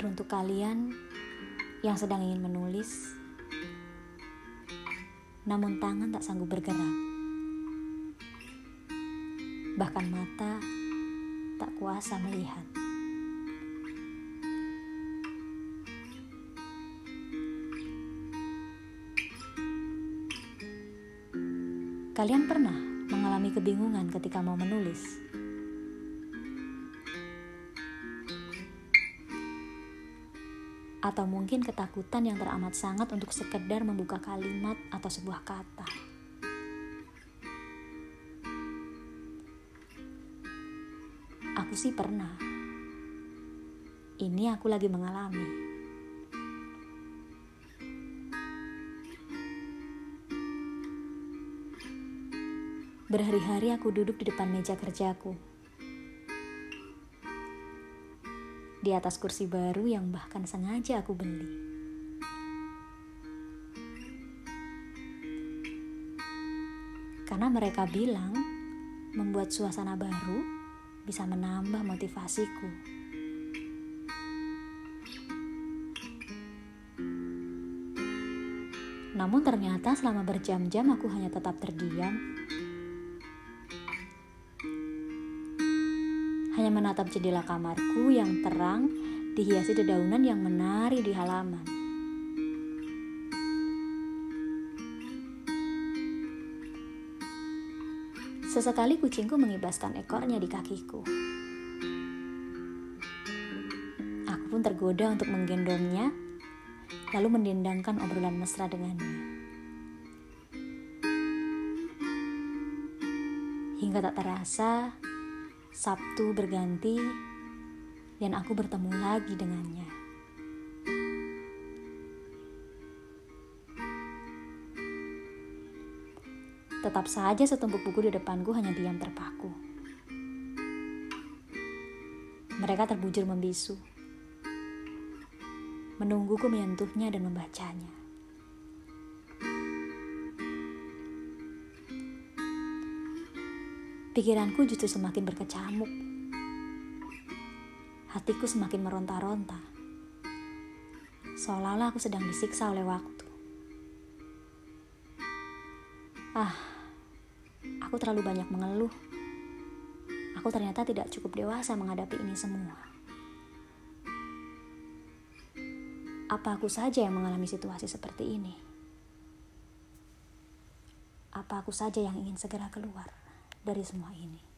Teruntuk kalian yang sedang ingin menulis, namun tangan tak sanggup bergerak, bahkan mata tak kuasa melihat. Kalian pernah mengalami kebingungan ketika mau menulis? Atau mungkin ketakutan yang teramat sangat untuk sekedar membuka kalimat atau sebuah kata. Aku sih pernah. Ini aku lagi mengalami. Berhari-hari aku duduk di depan meja kerjaku. Di atas kursi baru yang bahkan sengaja aku beli. Karena mereka bilang membuat suasana baru bisa menambah motivasiku. Namun ternyata selama berjam-jam aku hanya tetap terdiam hanya menatap jendela kamarku yang terang dihiasi dedaunan yang menari di halaman. Sesekali kucingku mengibaskan ekornya di kakiku. Aku pun tergoda untuk menggendongnya, lalu mendendangkan obrolan mesra dengannya. Hingga tak terasa, Sabtu berganti dan aku bertemu lagi dengannya. Tetap saja setumpuk buku di depanku hanya diam terpaku. Mereka terbujur membisu. Menungguku menyentuhnya dan membacanya. Pikiranku justru semakin berkecamuk. Hatiku semakin meronta-ronta. Seolah-olah aku sedang disiksa oleh waktu. Ah, aku terlalu banyak mengeluh. Aku ternyata tidak cukup dewasa menghadapi ini semua. Apa aku saja yang mengalami situasi seperti ini? Apa aku saja yang ingin segera keluar? Dari semua ini.